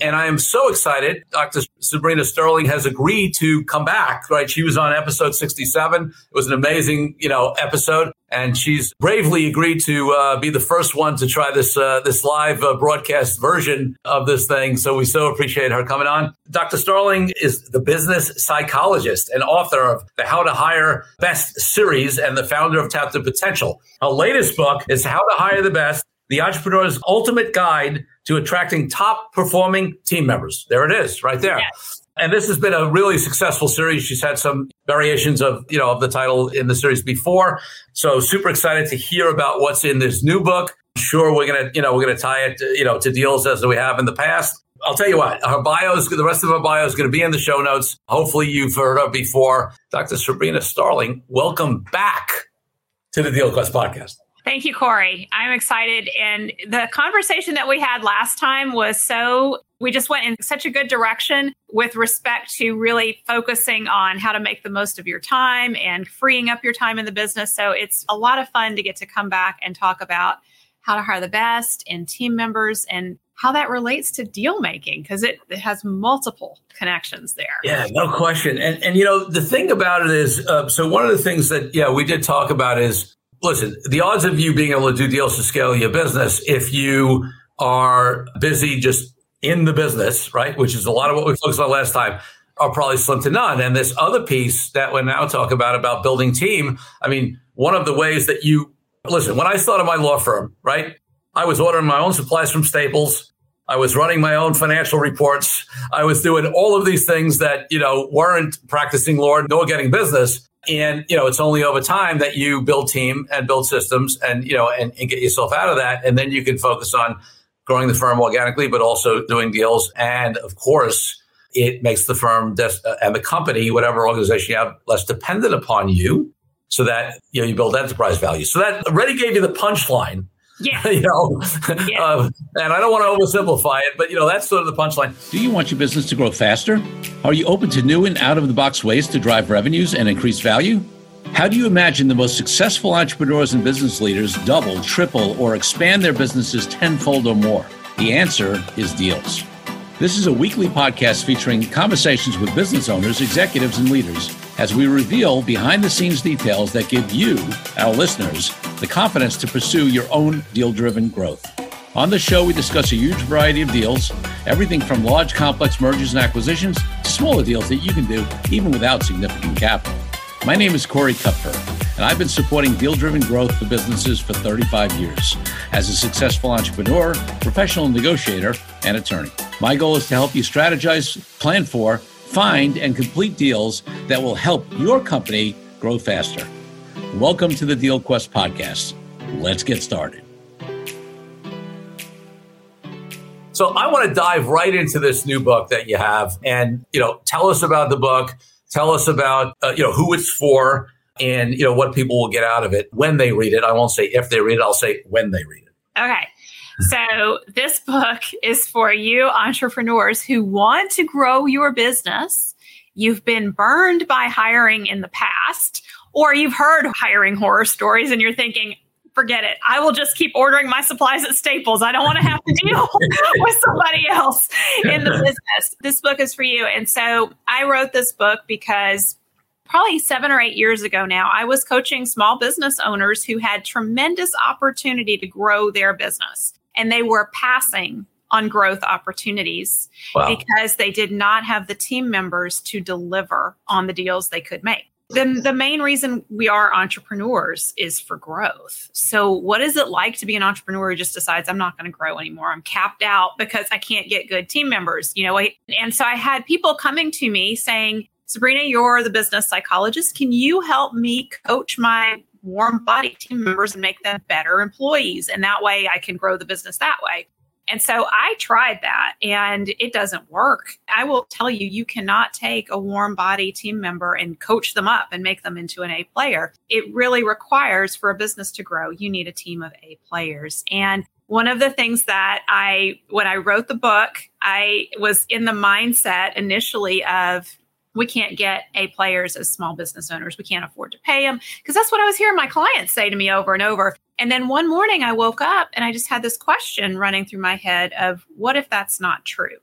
And I am so excited. Dr. Sabrina Starling has agreed to come back, right? She was on episode 67. It was an amazing, you know, episode. And she's bravely agreed to uh, be the first one to try this uh, this live uh, broadcast version of this thing. So we so appreciate her coming on. Dr. Starling is the business psychologist and author of the How to Hire Best series and the founder of Tap the Potential. Her latest book is How to Hire the Best the entrepreneur's ultimate guide to attracting top performing team members. There it is, right there. Yes. And this has been a really successful series. She's had some variations of, you know, of the title in the series before. So super excited to hear about what's in this new book. Sure, we're gonna, you know, we're gonna tie it, to, you know, to deals as we have in the past. I'll tell you what, her bio is the rest of her bio is going to be in the show notes. Hopefully, you've heard her before. Dr. Sabrina Starling, welcome back to the Deal Quest podcast. Thank you, Corey. I'm excited. And the conversation that we had last time was so, we just went in such a good direction with respect to really focusing on how to make the most of your time and freeing up your time in the business. So it's a lot of fun to get to come back and talk about how to hire the best and team members and how that relates to deal making because it, it, has multiple connections there. Yeah, no question. And and you know the thing about it is, uh, so one of the things that yeah we did talk about is listen, the odds of you being able to do deals to scale your business if you are busy just in the business, right? Which is a lot of what we focused on last time, are probably slim to none. And this other piece that we now talk about, about building team, I mean, one of the ways that you listen, when I started my law firm, right? I was ordering my own supplies from Staples. I was running my own financial reports. I was doing all of these things that, you know, weren't practicing law nor getting business. And, you know, it's only over time that you build team and build systems and, you know, and, and get yourself out of that. And then you can focus on growing the firm organically, but also doing deals. And of course, it makes the firm des- uh, and the company, whatever organization you have, less dependent upon you so that, you know, you build enterprise value. So that already gave you the punchline yeah. you know, yeah. Uh, and I don't want to oversimplify it, but you know, that's sort of the punchline. Do you want your business to grow faster? Are you open to new and out of the box ways to drive revenues and increase value? How do you imagine the most successful entrepreneurs and business leaders double, triple, or expand their businesses tenfold or more? The answer is deals. This is a weekly podcast featuring conversations with business owners, executives, and leaders as we reveal behind the scenes details that give you, our listeners, the confidence to pursue your own deal driven growth. On the show, we discuss a huge variety of deals, everything from large, complex mergers and acquisitions to smaller deals that you can do even without significant capital. My name is Corey Kupfer, and I've been supporting deal driven growth for businesses for 35 years as a successful entrepreneur, professional negotiator, and attorney. My goal is to help you strategize, plan for, find and complete deals that will help your company grow faster. Welcome to the Deal Quest podcast. Let's get started. So I want to dive right into this new book that you have and you know tell us about the book, tell us about uh, you know who it's for and you know what people will get out of it when they read it. I won't say if they read it, I'll say when they read it. Okay. So, this book is for you entrepreneurs who want to grow your business. You've been burned by hiring in the past, or you've heard hiring horror stories and you're thinking, forget it. I will just keep ordering my supplies at Staples. I don't want to have to deal with somebody else in the business. This book is for you. And so I wrote this book because probably seven or eight years ago now, I was coaching small business owners who had tremendous opportunity to grow their business and they were passing on growth opportunities wow. because they did not have the team members to deliver on the deals they could make. The, the main reason we are entrepreneurs is for growth. So, what is it like to be an entrepreneur who just decides I'm not going to grow anymore? I'm capped out because I can't get good team members, you know? And so I had people coming to me saying, Sabrina, you're the business psychologist. Can you help me coach my warm body team members and make them better employees. And that way I can grow the business that way. And so I tried that and it doesn't work. I will tell you, you cannot take a warm body team member and coach them up and make them into an A player. It really requires for a business to grow, you need a team of A players. And one of the things that I, when I wrote the book, I was in the mindset initially of we can't get A players as small business owners. We can't afford to pay them because that's what I was hearing my clients say to me over and over. And then one morning I woke up and I just had this question running through my head of what if that's not true?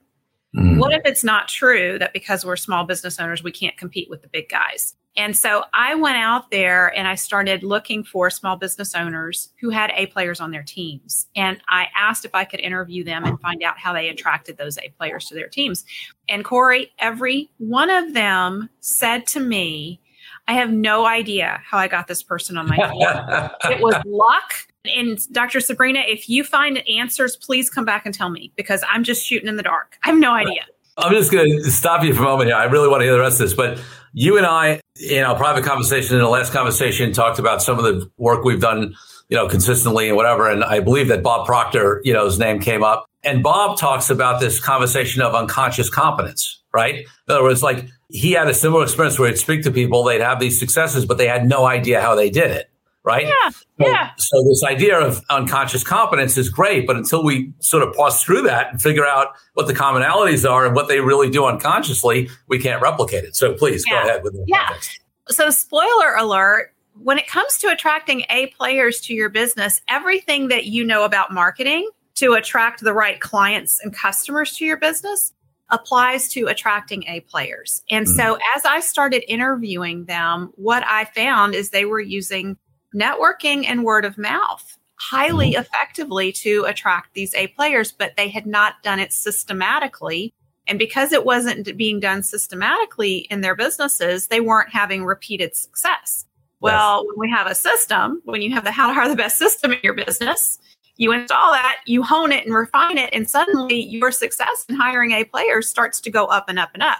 Mm. What if it's not true that because we're small business owners, we can't compete with the big guys? And so I went out there and I started looking for small business owners who had A players on their teams. And I asked if I could interview them and find out how they attracted those A players to their teams. And Corey, every one of them said to me, I have no idea how I got this person on my team. it was luck. And Dr. Sabrina, if you find answers, please come back and tell me because I'm just shooting in the dark. I have no idea. I'm just going to stop you for a moment here. I really want to hear the rest of this. But you and I, in our private conversation, in the last conversation, talked about some of the work we've done, you know, consistently and whatever. And I believe that Bob Proctor, you know, his name came up. And Bob talks about this conversation of unconscious competence, right? In other words, like he had a similar experience where he'd speak to people, they'd have these successes, but they had no idea how they did it right? Yeah. So, yeah. So this idea of unconscious competence is great, but until we sort of parse through that and figure out what the commonalities are and what they really do unconsciously, we can't replicate it. So please yeah. go ahead with the yeah. Context. So spoiler alert, when it comes to attracting A players to your business, everything that you know about marketing to attract the right clients and customers to your business applies to attracting A players. And mm. so as I started interviewing them, what I found is they were using networking and word of mouth highly mm-hmm. effectively to attract these A players, but they had not done it systematically. And because it wasn't being done systematically in their businesses, they weren't having repeated success. Well, when we have a system, when you have the how to hire the best system in your business, you install that, you hone it and refine it, and suddenly your success in hiring A players starts to go up and up and up.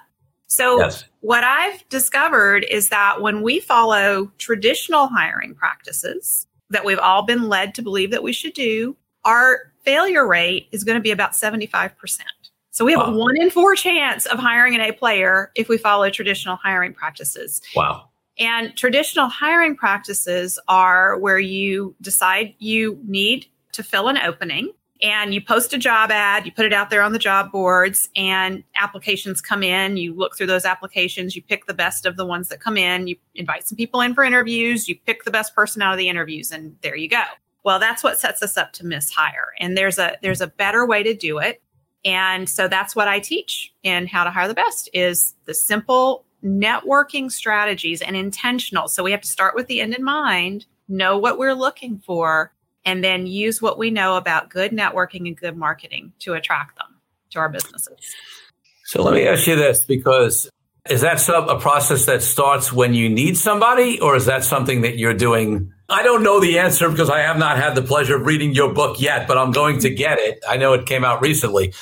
So, yes. what I've discovered is that when we follow traditional hiring practices that we've all been led to believe that we should do, our failure rate is going to be about 75%. So, we have wow. a one in four chance of hiring an A player if we follow traditional hiring practices. Wow. And traditional hiring practices are where you decide you need to fill an opening and you post a job ad, you put it out there on the job boards, and applications come in. You look through those applications, you pick the best of the ones that come in, you invite some people in for interviews, you pick the best person out of the interviews, and there you go. Well, that's what sets us up to miss hire. And there's a there's a better way to do it. And so that's what I teach in how to hire the best is the simple networking strategies and intentional. So we have to start with the end in mind, know what we're looking for, and then use what we know about good networking and good marketing to attract them to our businesses. So let me ask you this because is that some, a process that starts when you need somebody or is that something that you're doing? I don't know the answer because I have not had the pleasure of reading your book yet, but I'm going to get it. I know it came out recently.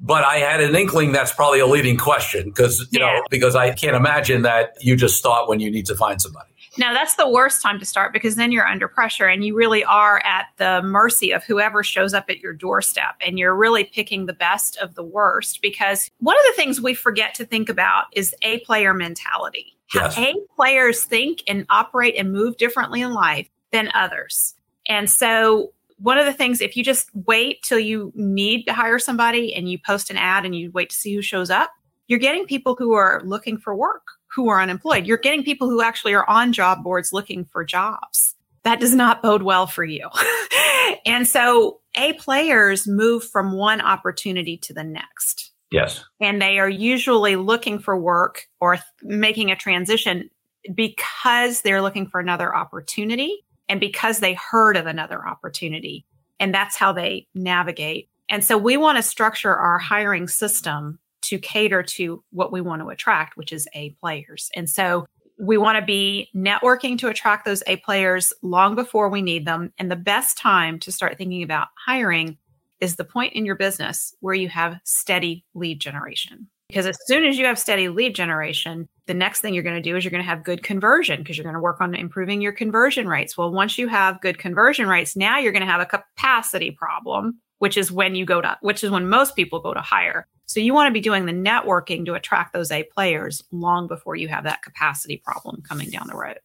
But I had an inkling that's probably a leading question because, you yeah. know, because I can't imagine that you just start when you need to find somebody. No, that's the worst time to start because then you're under pressure and you really are at the mercy of whoever shows up at your doorstep. And you're really picking the best of the worst because one of the things we forget to think about is A player mentality. Yes. A players think and operate and move differently in life than others. And so one of the things, if you just wait till you need to hire somebody and you post an ad and you wait to see who shows up, you're getting people who are looking for work who are unemployed. You're getting people who actually are on job boards looking for jobs. That does not bode well for you. and so A players move from one opportunity to the next. Yes. And they are usually looking for work or th- making a transition because they're looking for another opportunity and because they heard of another opportunity. And that's how they navigate. And so we want to structure our hiring system to cater to what we want to attract, which is A players. And so we want to be networking to attract those A players long before we need them. And the best time to start thinking about hiring is the point in your business where you have steady lead generation. Because as soon as you have steady lead generation, the next thing you're going to do is you're going to have good conversion because you're going to work on improving your conversion rates. Well, once you have good conversion rates, now you're going to have a capacity problem, which is when you go to, which is when most people go to hire. So you want to be doing the networking to attract those A players long before you have that capacity problem coming down the road.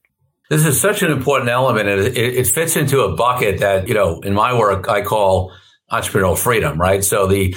This is such an important element. It, it, fits into a bucket that, you know, in my work, I call entrepreneurial freedom, right? So the,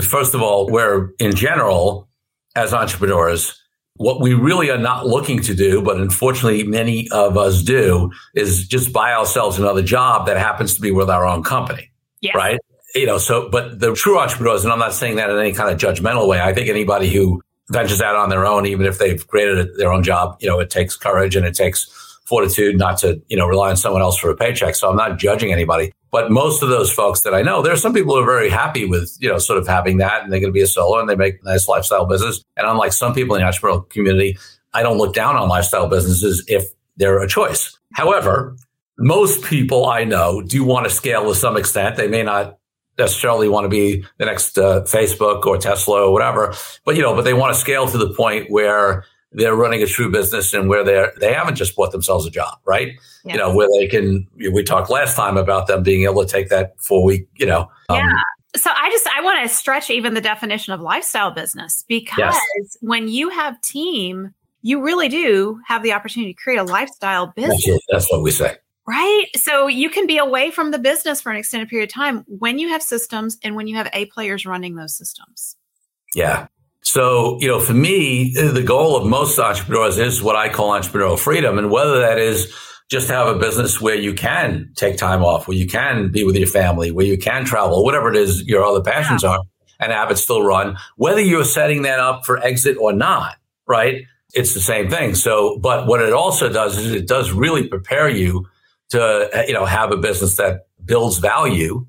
first of all, where in general, as entrepreneurs, what we really are not looking to do, but unfortunately many of us do, is just buy ourselves another job that happens to be with our own company. Yes. Right. You know, so, but the true entrepreneurs, and I'm not saying that in any kind of judgmental way. I think anybody who ventures out on their own, even if they've created their own job, you know, it takes courage and it takes fortitude not to, you know, rely on someone else for a paycheck. So I'm not judging anybody. But most of those folks that I know, there are some people who are very happy with, you know, sort of having that and they're going to be a solo and they make nice lifestyle business. And unlike some people in the entrepreneurial community, I don't look down on lifestyle businesses if they're a choice. However, most people I know do want to scale to some extent. They may not necessarily want to be the next uh, Facebook or Tesla or whatever, but you know, but they want to scale to the point where they're running a true business and where they're they haven't just bought themselves a job, right? Yes. You know, where they can. We talked last time about them being able to take that four week, you know. Um, yeah. So I just I want to stretch even the definition of lifestyle business because yes. when you have team, you really do have the opportunity to create a lifestyle business. That's what we say. Right. So you can be away from the business for an extended period of time when you have systems and when you have A players running those systems. Yeah. So, you know, for me, the goal of most entrepreneurs is what I call entrepreneurial freedom. And whether that is just have a business where you can take time off, where you can be with your family, where you can travel, whatever it is your other passions yeah. are, and have it still run, whether you're setting that up for exit or not, right? It's the same thing. So, but what it also does is it does really prepare you to, you know, have a business that builds value,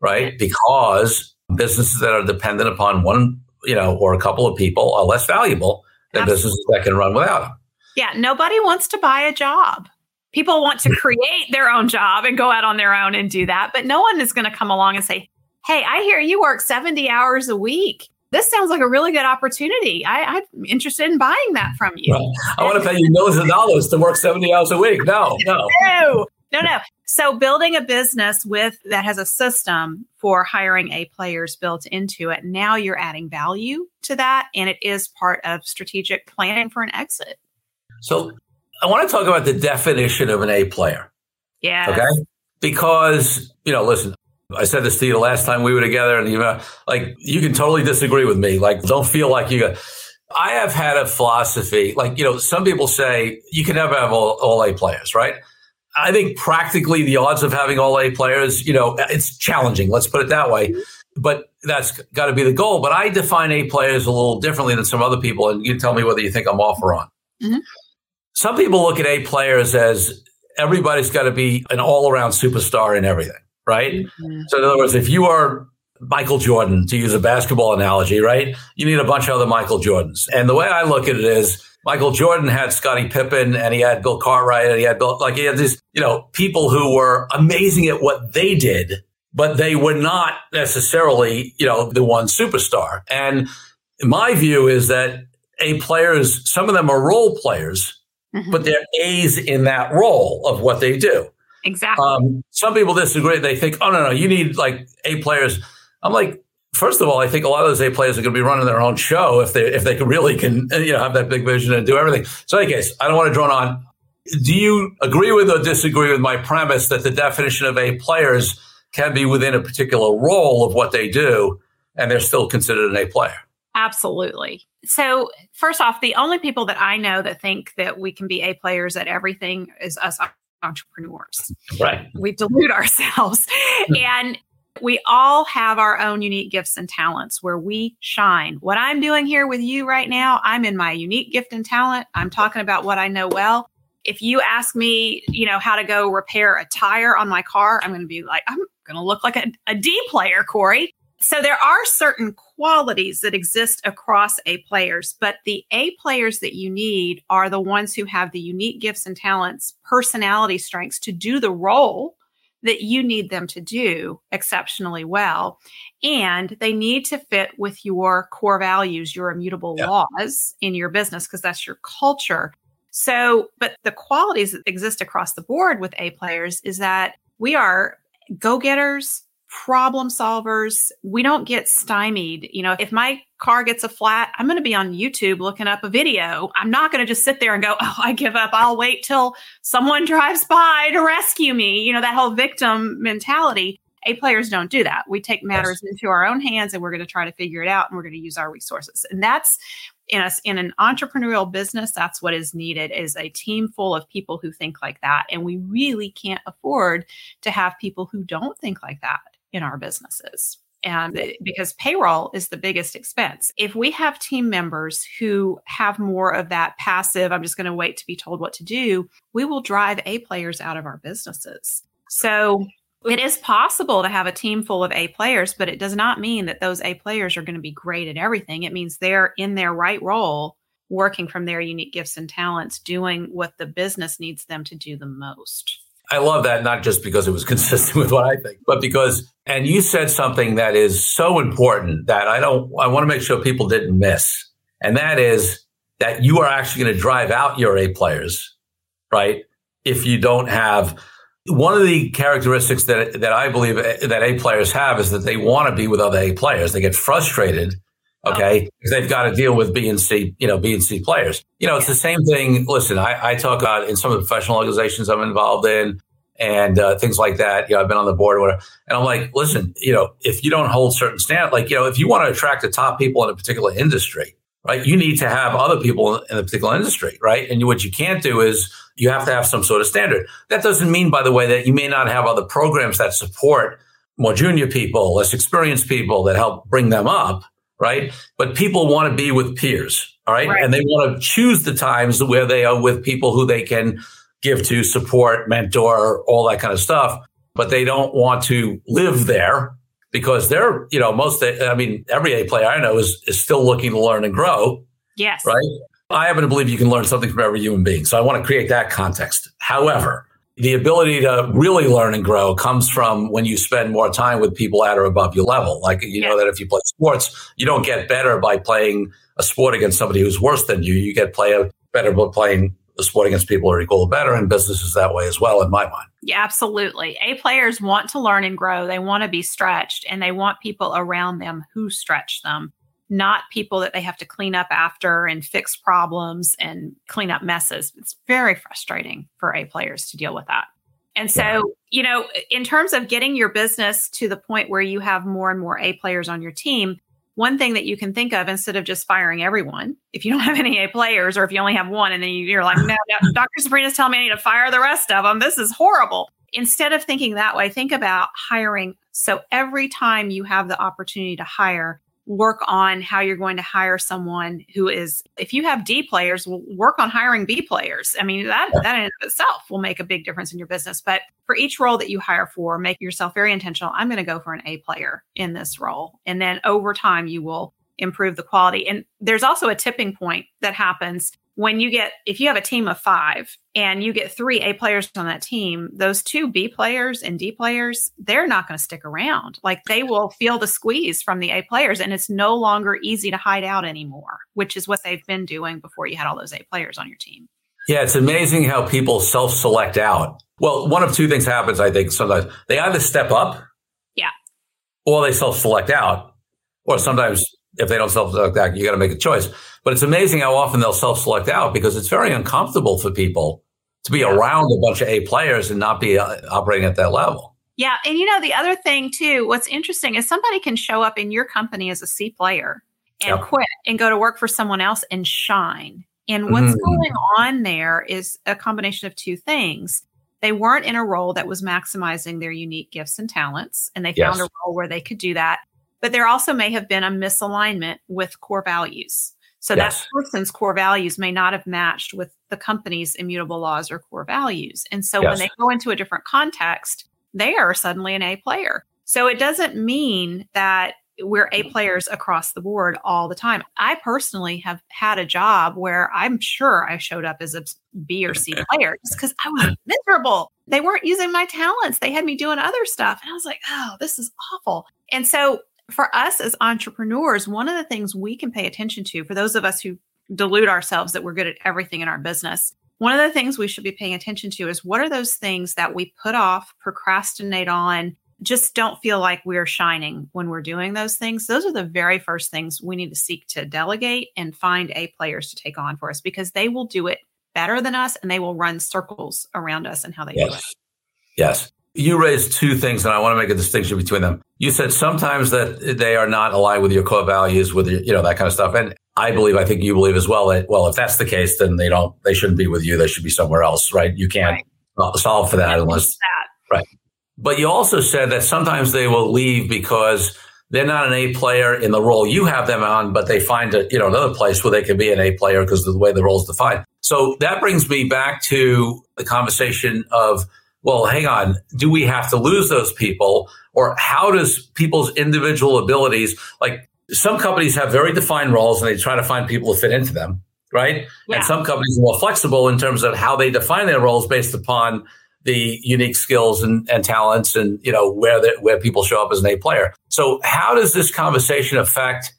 right? Because businesses that are dependent upon one you know, or a couple of people are less valuable than Absolutely. businesses that can run without them. Yeah, nobody wants to buy a job. People want to create their own job and go out on their own and do that, but no one is going to come along and say, "Hey, I hear you work 70 hours a week. This sounds like a really good opportunity. I, am interested in buying that from you." Well, I want to pay you millions of dollars to work 70 hours a week. No, no. no. No, no. So building a business with that has a system for hiring A players built into it. Now you're adding value to that and it is part of strategic planning for an exit. So I want to talk about the definition of an A player. Yeah. Okay. Because, you know, listen, I said this to you the last time we were together and you know, like you can totally disagree with me. Like don't feel like you got I have had a philosophy, like, you know, some people say you can never have all, all A players, right? I think practically the odds of having all A players, you know, it's challenging. Let's put it that way. But that's got to be the goal. But I define A players a little differently than some other people. And you tell me whether you think I'm off or on. Mm-hmm. Some people look at A players as everybody's got to be an all around superstar in everything, right? Mm-hmm. So, in other words, if you are Michael Jordan, to use a basketball analogy, right? You need a bunch of other Michael Jordans. And the way I look at it is, Michael Jordan had Scottie Pippen and he had Bill Cartwright and he had Bill, like he had these, you know, people who were amazing at what they did, but they were not necessarily, you know, the one superstar. And my view is that A players, some of them are role players, mm-hmm. but they're A's in that role of what they do. Exactly. Um, some people disagree. They think, oh, no, no, you need like A players. I'm like, First of all, I think a lot of those A players are going to be running their own show if they if they can really can you know have that big vision and do everything. So, in any case, I don't want to drone on. Do you agree with or disagree with my premise that the definition of A players can be within a particular role of what they do, and they're still considered an A player? Absolutely. So, first off, the only people that I know that think that we can be A players at everything is us entrepreneurs. Right. We delude ourselves. Hmm. and we all have our own unique gifts and talents where we shine. What I'm doing here with you right now, I'm in my unique gift and talent. I'm talking about what I know well. If you ask me, you know, how to go repair a tire on my car, I'm going to be like, I'm going to look like a, a D player, Corey. So there are certain qualities that exist across A players, but the A players that you need are the ones who have the unique gifts and talents, personality strengths to do the role that you need them to do exceptionally well. And they need to fit with your core values, your immutable yeah. laws in your business, because that's your culture. So, but the qualities that exist across the board with A players is that we are go getters, problem solvers. We don't get stymied. You know, if my car gets a flat, I'm going to be on YouTube looking up a video. I'm not going to just sit there and go, Oh, I give up. I'll wait till someone drives by to rescue me. You know, that whole victim mentality. A players don't do that. We take matters yes. into our own hands and we're going to try to figure it out and we're going to use our resources. And that's in us in an entrepreneurial business, that's what is needed is a team full of people who think like that. And we really can't afford to have people who don't think like that in our businesses. And because payroll is the biggest expense. If we have team members who have more of that passive, I'm just going to wait to be told what to do, we will drive A players out of our businesses. So it is possible to have a team full of A players, but it does not mean that those A players are going to be great at everything. It means they're in their right role, working from their unique gifts and talents, doing what the business needs them to do the most. I love that, not just because it was consistent with what I think, but because, and you said something that is so important that I don't, I want to make sure people didn't miss. And that is that you are actually going to drive out your A players, right? If you don't have one of the characteristics that, that I believe eh, that A players have is that they want to be with other A players. They get frustrated Okay. Because they've got to deal with B and C, you know, B and C players. You know, it's the same thing. Listen, I, I talk about in some of the professional organizations I'm involved in and uh, things like that. You know, I've been on the board or whatever. And I'm like, listen, you know, if you don't hold certain stand, like, you know, if you want to attract the top people in a particular industry, right, you need to have other people in a particular industry, right? And what you can't do is you have to have some sort of standard. That doesn't mean, by the way, that you may not have other programs that support more junior people, less experienced people that help bring them up right? But people want to be with peers, all right? right? And they want to choose the times where they are with people who they can give to, support, mentor, all that kind of stuff. But they don't want to live there because they're, you know, most, I mean, every A player I know is, is still looking to learn and grow. Yes. Right. I happen to believe you can learn something from every human being. So I want to create that context. However, the ability to really learn and grow comes from when you spend more time with people at or above your level. Like, you yeah. know, that if you play sports, you don't get better by playing a sport against somebody who's worse than you. You get play better by playing a sport against people who are equal or better. And business is that way as well, in my mind. Yeah, absolutely. A players want to learn and grow. They want to be stretched and they want people around them who stretch them not people that they have to clean up after and fix problems and clean up messes. It's very frustrating for A players to deal with that. And so, yeah. you know, in terms of getting your business to the point where you have more and more A players on your team, one thing that you can think of instead of just firing everyone, if you don't have any A players or if you only have one and then you're like, no, no Dr. Sabrina's telling me I need to fire the rest of them. This is horrible. Instead of thinking that way, think about hiring. So every time you have the opportunity to hire, work on how you're going to hire someone who is if you have D players, work on hiring B players. I mean, that that in itself will make a big difference in your business. But for each role that you hire for, make yourself very intentional. I'm going to go for an A player in this role. And then over time you will improve the quality. And there's also a tipping point that happens when you get if you have a team of five and you get three A players on that team, those two B players and D players, they're not going to stick around. Like they will feel the squeeze from the A players, and it's no longer easy to hide out anymore, which is what they've been doing before you had all those A players on your team. Yeah, it's amazing how people self select out. Well, one of two things happens, I think, sometimes. They either step up, yeah, or they self select out, or sometimes if they don't self select out, you got to make a choice. But it's amazing how often they'll self select out because it's very uncomfortable for people to be around a bunch of A players and not be uh, operating at that level. Yeah. And you know, the other thing too, what's interesting is somebody can show up in your company as a C player and yep. quit and go to work for someone else and shine. And what's mm. going on there is a combination of two things. They weren't in a role that was maximizing their unique gifts and talents, and they found yes. a role where they could do that but there also may have been a misalignment with core values. So yes. that person's core values may not have matched with the company's immutable laws or core values. And so yes. when they go into a different context, they are suddenly an A player. So it doesn't mean that we're A players across the board all the time. I personally have had a job where I'm sure I showed up as a B or C player just because I was miserable. They weren't using my talents. They had me doing other stuff. And I was like, oh, this is awful. And so for us as entrepreneurs, one of the things we can pay attention to for those of us who delude ourselves that we're good at everything in our business, one of the things we should be paying attention to is what are those things that we put off, procrastinate on, just don't feel like we're shining when we're doing those things. Those are the very first things we need to seek to delegate and find A players to take on for us because they will do it better than us and they will run circles around us and how they yes. do it. Yes. You raised two things, and I want to make a distinction between them. You said sometimes that they are not aligned with your core values, with your, you know that kind of stuff, and I believe, I think you believe as well that well, if that's the case, then they don't, they shouldn't be with you. They should be somewhere else, right? You can't right. solve for that unless that. right. But you also said that sometimes they will leave because they're not an A player in the role you have them on, but they find a, you know another place where they can be an A player because of the way the role is defined. So that brings me back to the conversation of, well, hang on, do we have to lose those people, or how does people's individual abilities, like some companies have very defined roles and they try to find people to fit into them, right? Yeah. And some companies are more flexible in terms of how they define their roles based upon the unique skills and, and talents and you know where the, where people show up as an A player. So how does this conversation affect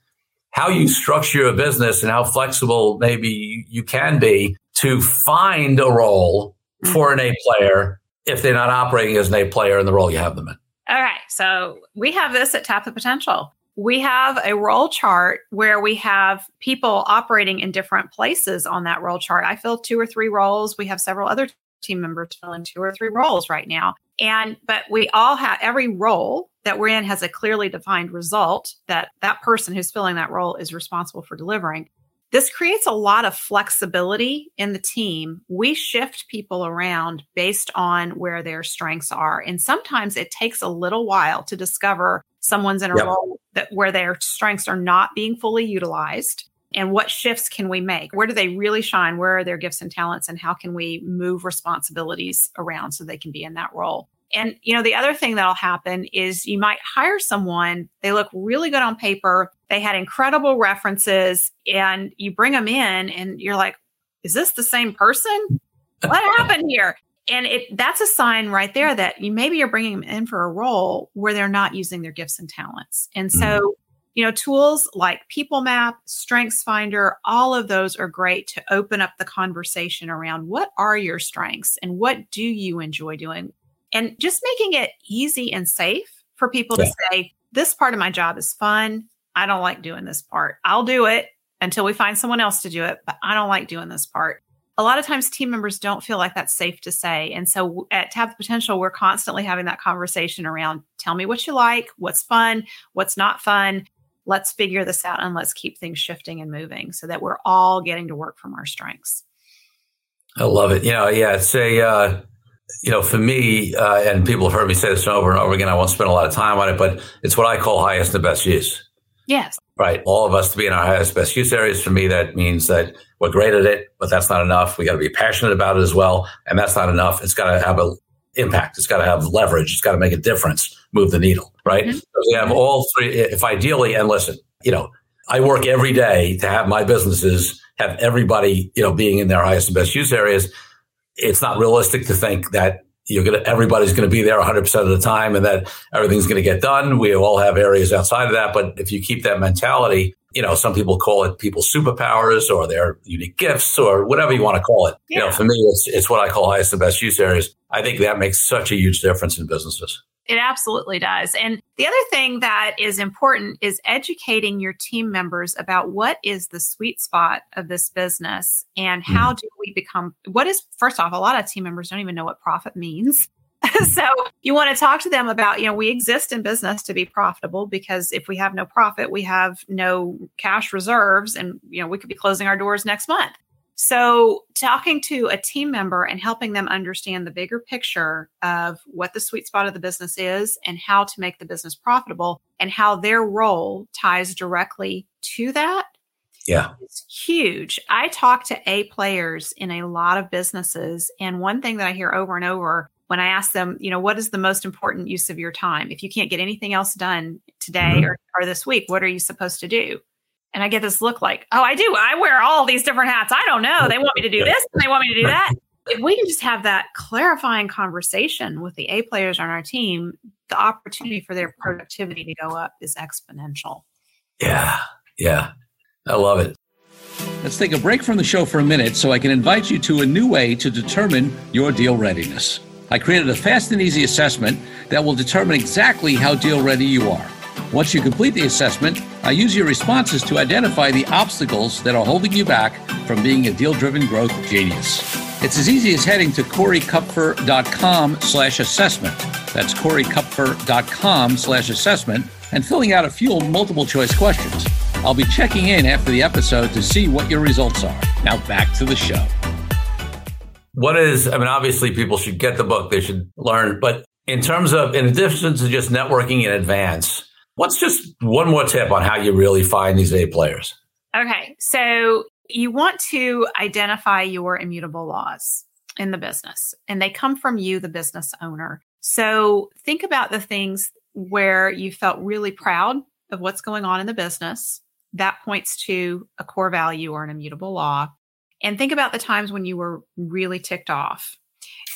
how you structure a business and how flexible maybe you can be to find a role mm. for an A player if they're not operating as an A player in the role you have them in? All right. So we have this at Tap the Potential. We have a role chart where we have people operating in different places on that role chart. I fill two or three roles. We have several other team members filling two or three roles right now. And, but we all have every role that we're in has a clearly defined result that that person who's filling that role is responsible for delivering. This creates a lot of flexibility in the team. We shift people around based on where their strengths are. And sometimes it takes a little while to discover someone's in a yep. role that where their strengths are not being fully utilized and what shifts can we make where do they really shine where are their gifts and talents and how can we move responsibilities around so they can be in that role and you know the other thing that'll happen is you might hire someone they look really good on paper they had incredible references and you bring them in and you're like is this the same person? What happened here? And it that's a sign right there that you maybe you're bringing them in for a role where they're not using their gifts and talents. And so mm-hmm. you know, tools like People Map, Strengths Finder, all of those are great to open up the conversation around what are your strengths and what do you enjoy doing? And just making it easy and safe for people yeah. to say, this part of my job is fun. I don't like doing this part. I'll do it until we find someone else to do it, but I don't like doing this part. A lot of times team members don't feel like that's safe to say. And so at Tap the Potential, we're constantly having that conversation around tell me what you like, what's fun, what's not fun let's figure this out and let's keep things shifting and moving so that we're all getting to work from our strengths. I love it. You know, yeah, it's a, uh, you know, for me, uh, and people have heard me say this over and over again, I won't spend a lot of time on it, but it's what I call highest and best use. Yes. Right. All of us to be in our highest best use areas. For me, that means that we're great at it, but that's not enough. We got to be passionate about it as well. And that's not enough. It's got to have an impact. It's got to have leverage. It's got to make a difference, move the needle, right? Mm-hmm. So we have all three. If ideally, and listen, you know, I work every day to have my businesses have everybody, you know, being in their highest and best use areas. It's not realistic to think that you're going to, everybody's going to be there 100% of the time and that everything's going to get done. We all have areas outside of that. But if you keep that mentality, you know, some people call it people's superpowers or their unique gifts or whatever you want to call it. Yeah. You know, for me, it's, it's what I call highest and best use areas. I think that makes such a huge difference in businesses. It absolutely does. And the other thing that is important is educating your team members about what is the sweet spot of this business and how mm. do we become what is first off a lot of team members don't even know what profit means. so you want to talk to them about, you know, we exist in business to be profitable because if we have no profit, we have no cash reserves and, you know, we could be closing our doors next month. So, talking to a team member and helping them understand the bigger picture of what the sweet spot of the business is and how to make the business profitable and how their role ties directly to that. Yeah. It's huge. I talk to A players in a lot of businesses. And one thing that I hear over and over when I ask them, you know, what is the most important use of your time? If you can't get anything else done today mm-hmm. or, or this week, what are you supposed to do? And I get this look like, oh, I do. I wear all these different hats. I don't know. They want me to do this and they want me to do that. If we can just have that clarifying conversation with the A players on our team, the opportunity for their productivity to go up is exponential. Yeah. Yeah. I love it. Let's take a break from the show for a minute so I can invite you to a new way to determine your deal readiness. I created a fast and easy assessment that will determine exactly how deal ready you are. Once you complete the assessment, I use your responses to identify the obstacles that are holding you back from being a deal-driven growth genius. It's as easy as heading to coreykupfer.com slash assessment. That's coreykupfer.com slash assessment and filling out a few multiple choice questions. I'll be checking in after the episode to see what your results are. Now back to the show what is i mean obviously people should get the book they should learn but in terms of, in addition to just networking in advance, what's just one more tip on how you really find these A players? Okay. So you want to identify your immutable laws in the business, and they come from you, the business owner. So think about the things where you felt really proud of what's going on in the business. That points to a core value or an immutable law. And think about the times when you were really ticked off.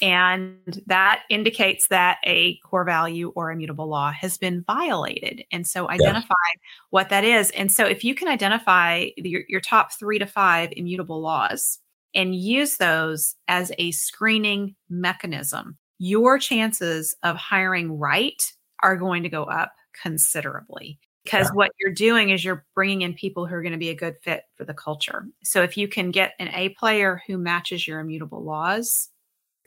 And that indicates that a core value or immutable law has been violated. And so identify yeah. what that is. And so if you can identify your, your top three to five immutable laws and use those as a screening mechanism, your chances of hiring right are going to go up considerably because yeah. what you're doing is you're bringing in people who are going to be a good fit for the culture. So if you can get an A player who matches your immutable laws,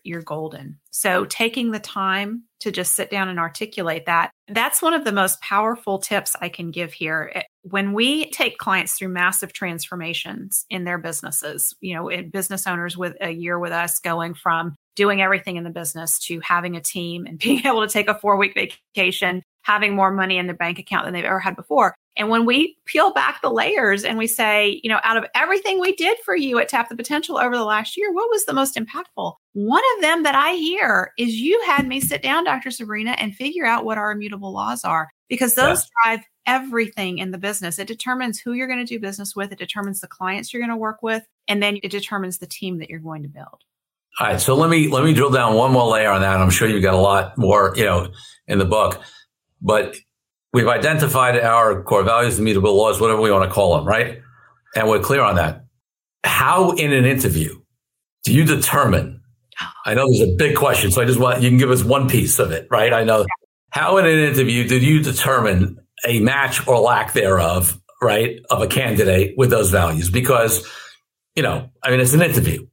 you're golden. So taking the time to just sit down and articulate that, that's one of the most powerful tips I can give here. Eh, when we take clients through massive transformations in their businesses, you know, in business owners with a year with us going from doing everything in the business to having a team and being able to take a four week vacation, having more money in their bank account than they've ever had before. And when we peel back the layers and we say, you know, out of everything we did for you at Tap the Potential over the last year, what was the most impactful? One of them that I hear is you had me sit down, Dr. Sabrina, and figure out what our immutable laws are because those drive everything in the business. It determines who you're going to do business with, it determines the clients you're going to work with, and then it determines the team that you're going to build. All right, so let me let me drill down one more layer on that. I'm sure you've got a lot more, you know, in the book, but we've identified our core values, the immutable laws, whatever we want to call them, right? And we're clear on that. How in an interview do you determine? I know there's a big question, so I just want you can give us one piece of it, right? I know how in an interview did you determine a match or lack thereof, right, of a candidate with those values? Because, you know, I mean, it's an interview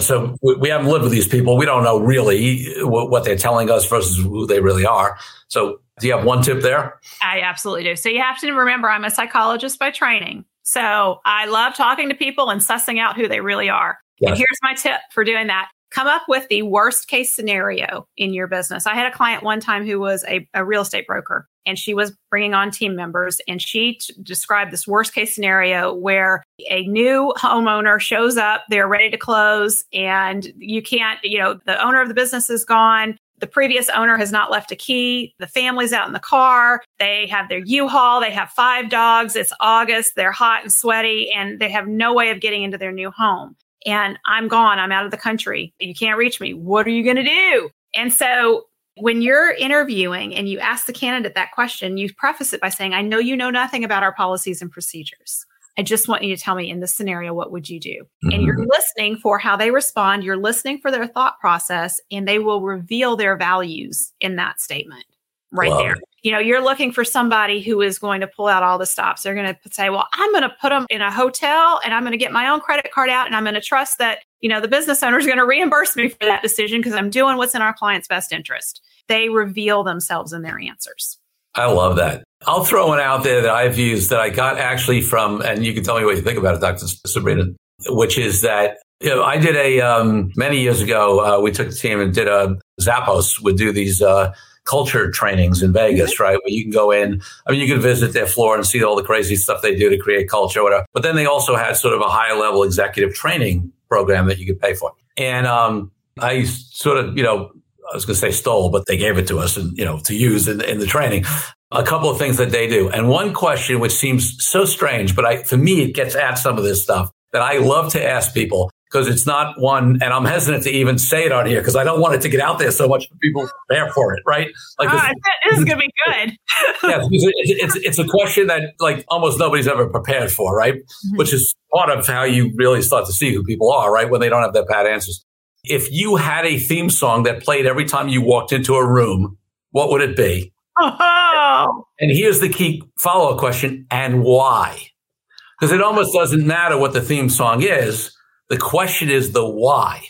so we, haven't lived with these people. We don't know really what, they're telling us versus who they really are. So, do you have one tip there? I absolutely do. So, you have to remember I'm a psychologist by training. So, I love talking to people and sussing out who they really are. Yes. And here's my tip for doing that come up with the worst case scenario in your business. I had a client one time who was a, a real estate broker and she was bringing on team members and she t- described this worst case scenario where a new homeowner shows up they're ready to close and you can't you know the owner of the business is gone the previous owner has not left a key. The family's out in the car. They have their U-Haul. They have five dogs. It's August. They're hot and sweaty and they have no way of getting into their new home. And I'm gone. I'm out of the country. You can't reach me. What are you going to do? And so when you're interviewing and you ask the candidate that question, you preface it by saying, I know you know nothing about our policies and procedures. I just want you to tell me in this scenario, what would you do? Mm-hmm. And you're mm-hmm. listening for how they respond. You're listening for their thought process, and they will reveal their values in that statement right there. You know, you're looking for somebody who is going to pull out all the stops. They're going to say, well, I'm going to put them in a hotel and I'm going to get my own credit card out and I'm going to trust that, you know, the business owner is going to reimburse me for that decision because I'm doing what's in our client's best interest they reveal themselves in their answers. I love that. I'll throw one out there that I've used that I got actually from, and you can tell me what you think about it, Dr. Sabrina, which is that you know, I did a um, many years ago. Uh, we took the team and did a Zappos would do these uh, culture trainings in Vegas, mm-hmm. right? Where you can go in. I mean, you can visit their floor and see all the crazy stuff they do to create culture, whatever. But then they also had sort of a high level executive training program that you could pay for. And um, I sort of, you know, I was going to say stole, but they gave it to us and, you know, to use in, in the training. A couple of things that they do. And one question, which seems so strange, but I, for me, it gets at some of this stuff that I love to ask people because it's not one, and I'm hesitant to even say it on here because I don't want it to get out there so much for people prepare for it, right? Like this, this is going to be good. yeah, it's, it's, it's a question that like almost nobody's ever prepared for, right? Mm-hmm. Which is part of how you really start to see who people are, right? When they don't have their pat answers. If you had a theme song that played every time you walked into a room, what would it be? Oh. And here's the key follow up question and why? Because it almost doesn't matter what the theme song is. The question is the why.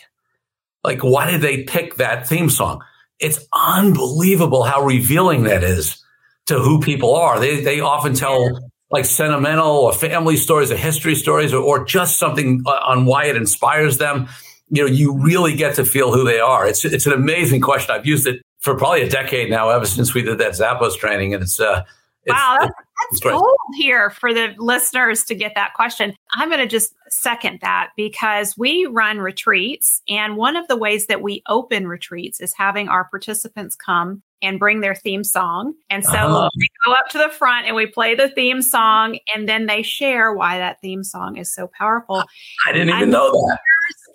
Like, why did they pick that theme song? It's unbelievable how revealing that is to who people are. They, they often tell like sentimental or family stories or history stories or, or just something uh, on why it inspires them you know, you really get to feel who they are. It's it's an amazing question. I've used it for probably a decade now, ever since we did that Zappos training. And it's, uh, it's, wow, that's, that's gold here for the listeners to get that question. I'm going to just second that because we run retreats. And one of the ways that we open retreats is having our participants come and bring their theme song. And so uh-huh. we go up to the front and we play the theme song, and then they share why that theme song is so powerful. I didn't even and know that.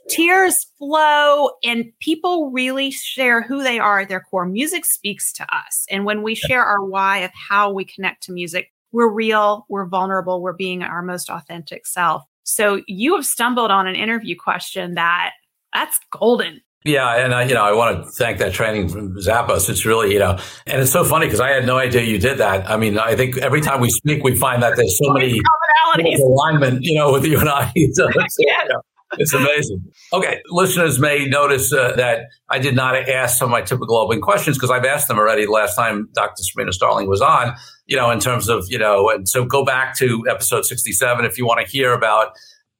Tears, flow, and people really share who they are at their core. Music speaks to us. And when we share our why of how we connect to music, we're real, we're vulnerable, we're being our most authentic self. So you have stumbled on an interview question that that's golden. Yeah, and I, you know, I want to thank that training from Zappos. It's really, you know, and it's so funny because I had no idea you did that. I mean, I think every time we speak, we find that there's so many alignment, you know, with you and I. So yeah. you know, it's amazing. Okay, listeners may notice uh, that I did not ask some of my typical open questions because I've asked them already last time Dr. Sabrina Starling was on. You know, in terms of you know, and so go back to episode sixty-seven if you want to hear about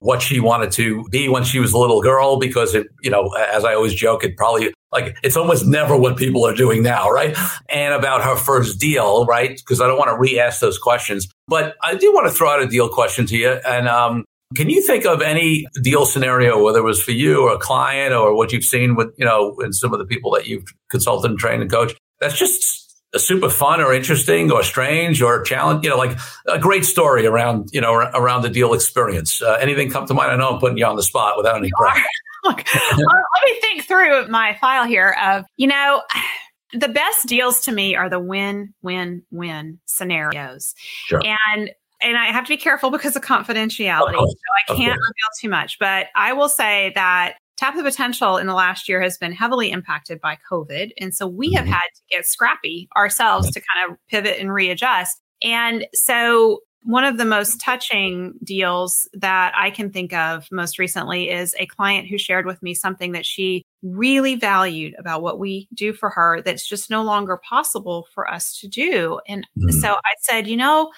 what she wanted to be when she was a little girl because it, you know, as I always joke, it probably like it's almost never what people are doing now, right? And about her first deal, right? Because I don't want to re-ask those questions, but I do want to throw out a deal question to you. And um, can you think of any deal scenario, whether it was for you or a client or what you've seen with, you know, and some of the people that you've consulted and trained and coached, that's just super fun or interesting or strange or challenge, you know, like a great story around, you know, around the deal experience. Uh, anything come to mind? I know I'm putting you on the spot without any pressure. Look, let me think through my file here of, you know, the best deals to me are the win, win, win scenarios. Sure. And and I have to be careful because of confidentiality. Of so I can't reveal too much. But I will say that Tap the Potential in the last year has been heavily impacted by COVID. And so we have mm-hmm. had to get scrappy ourselves to kind of pivot and readjust. And so one of the most touching deals that I can think of most recently is a client who shared with me something that she really valued about what we do for her that's just no longer possible for us to do. And mm-hmm. so I said, you know,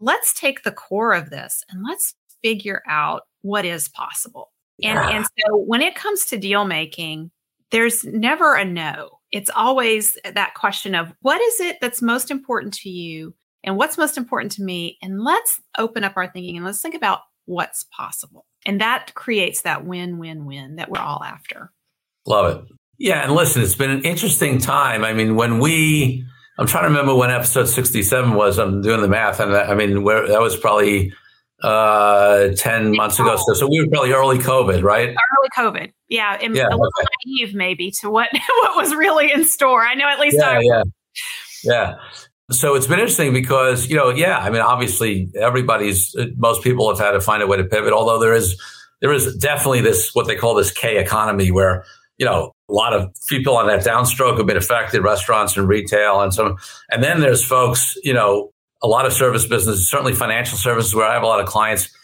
let's take the core of this and let's figure out what is possible. And, yeah. and so when it comes to deal making, there's never a no. It's always that question of what is it that's most important to you and what's most important to me? And let's open up our thinking and let's think about what's possible. And that creates that win win win that we're all after. Love it. Yeah. And listen, it's been an interesting time. I mean, when we, I'm trying to remember when episode 67 was, I'm doing the math. And I mean, where that was probably uh 10 months ago. So, so we were probably early covid right? Early covid. Yeah, and yeah a little okay. naive maybe to what what was really in store. I know at least yeah, I yeah. Yeah. So it's been interesting because you know yeah i mean obviously everybody's most people have had to find a way to pivot although there is there is definitely this what they call this k economy where you know a lot of people on that downstroke have been affected restaurants and retail and so and then there's folks you know a lot of service businesses, certainly financial services, where I have a lot of clients.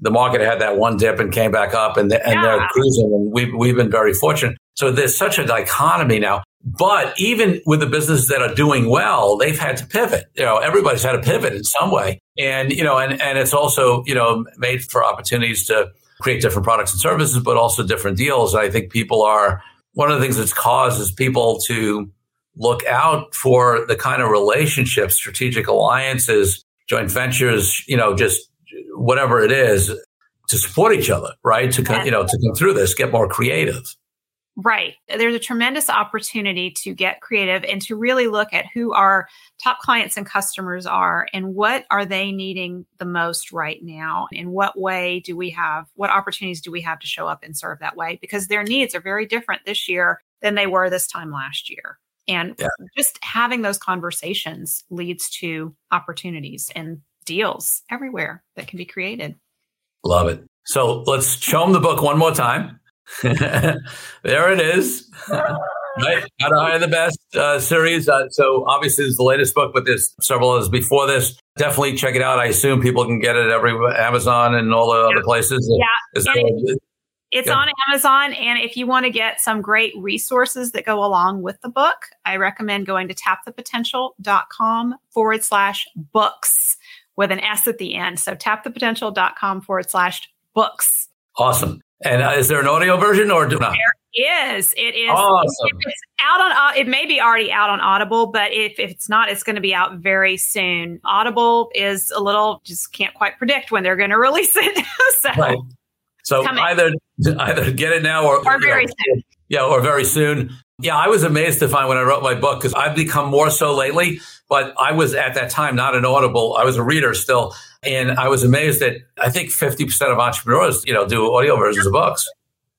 The market had that one dip and came back up, and, and yeah. they're cruising. And we've we've been very fortunate. So there's such a dichotomy now. But even with the businesses that are doing well, they've had to pivot. You know, everybody's had to pivot in some way, and you know, and and it's also you know made for opportunities to create different products and services, but also different deals. And I think people are one of the things that's caused is people to look out for the kind of relationships, strategic alliances, joint ventures, you know, just whatever it is to support each other, right? To, come, you know, to come through this, get more creative. Right. There's a tremendous opportunity to get creative and to really look at who our top clients and customers are and what are they needing the most right now. In what way do we have, what opportunities do we have to show up and serve that way? Because their needs are very different this year than they were this time last year. And yeah. just having those conversations leads to opportunities and deals everywhere that can be created. Love it. So let's show them the book one more time. there it is. right? How to Hire the Best uh, series. Uh, so obviously, it's the latest book, but there's several others before this. Definitely check it out. I assume people can get it every Amazon and all the other places. Yeah. It's yeah. on Amazon. And if you want to get some great resources that go along with the book, I recommend going to tapthepotential.com forward slash books with an S at the end. So tapthepotential.com forward slash books. Awesome. And uh, is there an audio version or do not? There is. It is. Awesome. It's out on. It may be already out on Audible, but if, if it's not, it's going to be out very soon. Audible is a little just can't quite predict when they're going to release it. so, right. So either either get it now or, or very know, soon. Yeah, or very soon. Yeah, I was amazed to find when I wrote my book because I've become more so lately. But I was at that time not an Audible. I was a reader still, and I was amazed that I think fifty percent of entrepreneurs, you know, do audio versions of books.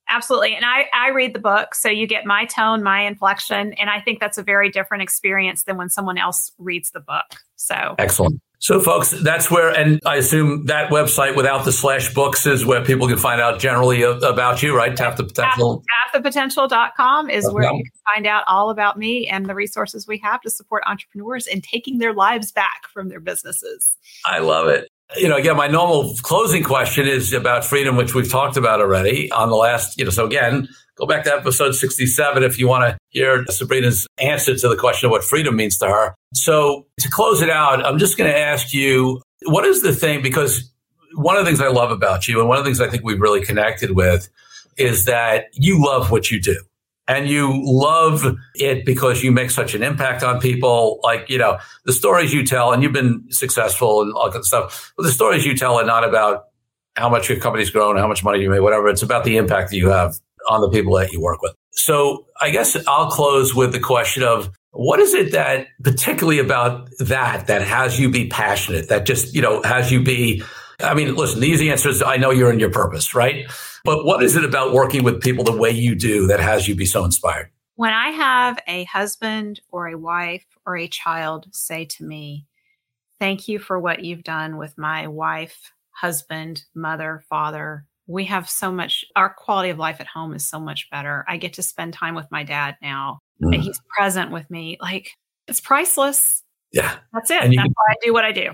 Absolutely. And I, I read the book, so you get my tone, my inflection. And I think that's a very different experience than when someone else reads the book. So excellent. So, folks, that's where, and I assume that website without the slash books is where people can find out generally about you, right? Tap the potential. Tapthepotential.com is where you can find out all about me and the resources we have to support entrepreneurs in taking their lives back from their businesses. I love it. You know, again, my normal closing question is about freedom, which we've talked about already on the last, you know, so again, go back to episode 67 if you want to hear Sabrina's answer to the question of what freedom means to her. So to close it out, I'm just going to ask you, what is the thing? Because one of the things I love about you and one of the things I think we've really connected with is that you love what you do and you love it because you make such an impact on people. Like, you know, the stories you tell, and you've been successful and all that stuff, but the stories you tell are not about how much your company's grown, how much money you made, whatever. It's about the impact that you have on the people that you work with. So I guess I'll close with the question of what is it that particularly about that that has you be passionate, that just, you know, has you be I mean, listen, the easy answer is I know you're in your purpose, right? But what is it about working with people the way you do that has you be so inspired? When I have a husband or a wife or a child say to me, Thank you for what you've done with my wife, husband, mother, father, we have so much our quality of life at home is so much better. I get to spend time with my dad now mm. and he's present with me. Like it's priceless. Yeah. That's it. That's can, why i do what i do.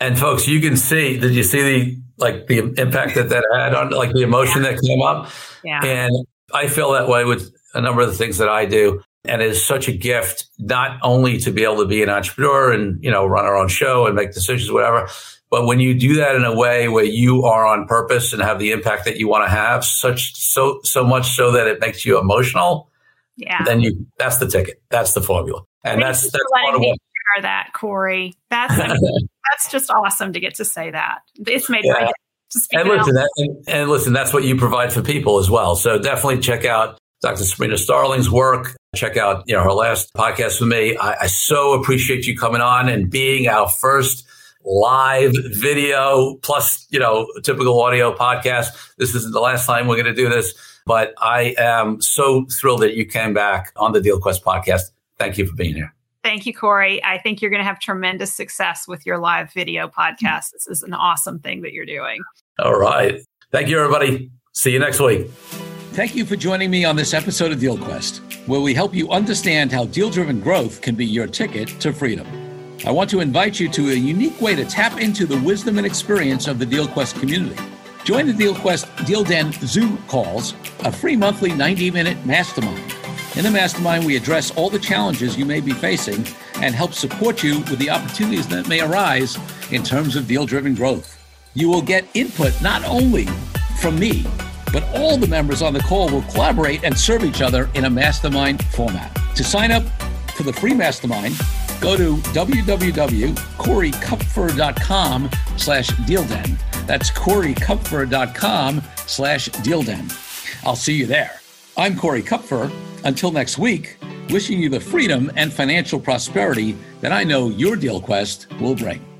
And folks you can see did you see the like the impact that that had on like the emotion yeah. that came up? Yeah. And i feel that way with a number of the things that i do. And it is such a gift not only to be able to be an entrepreneur and you know run our own show and make decisions whatever but when you do that in a way where you are on purpose and have the impact that you want to have, such so so much so that it makes you emotional, yeah, then you that's the ticket. That's the formula, and Thank that's that's part of what. Share that, Corey. That's that's just awesome to get to say that. It's made yeah. my and listen, that, and, and listen, that's what you provide for people as well. So definitely check out Dr. Sabrina Starling's work. Check out you know her last podcast with me. I, I so appreciate you coming on and being our first live video plus, you know, typical audio podcast. This isn't the last time we're going to do this, but I am so thrilled that you came back on the DealQuest podcast. Thank you for being here. Thank you, Corey. I think you're going to have tremendous success with your live video podcast. This is an awesome thing that you're doing. All right. Thank you, everybody. See you next week. Thank you for joining me on this episode of DealQuest, where we help you understand how deal driven growth can be your ticket to freedom. I want to invite you to a unique way to tap into the wisdom and experience of the DealQuest community. Join the DealQuest Deal Den Zoom calls, a free monthly 90 minute mastermind. In the mastermind, we address all the challenges you may be facing and help support you with the opportunities that may arise in terms of deal driven growth. You will get input not only from me, but all the members on the call will collaborate and serve each other in a mastermind format. To sign up for the free mastermind, go to www.coreykupfer.com slash dealden. That's coreykupfer.com slash dealden. I'll see you there. I'm Corey Kupfer. Until next week, wishing you the freedom and financial prosperity that I know your deal quest will bring.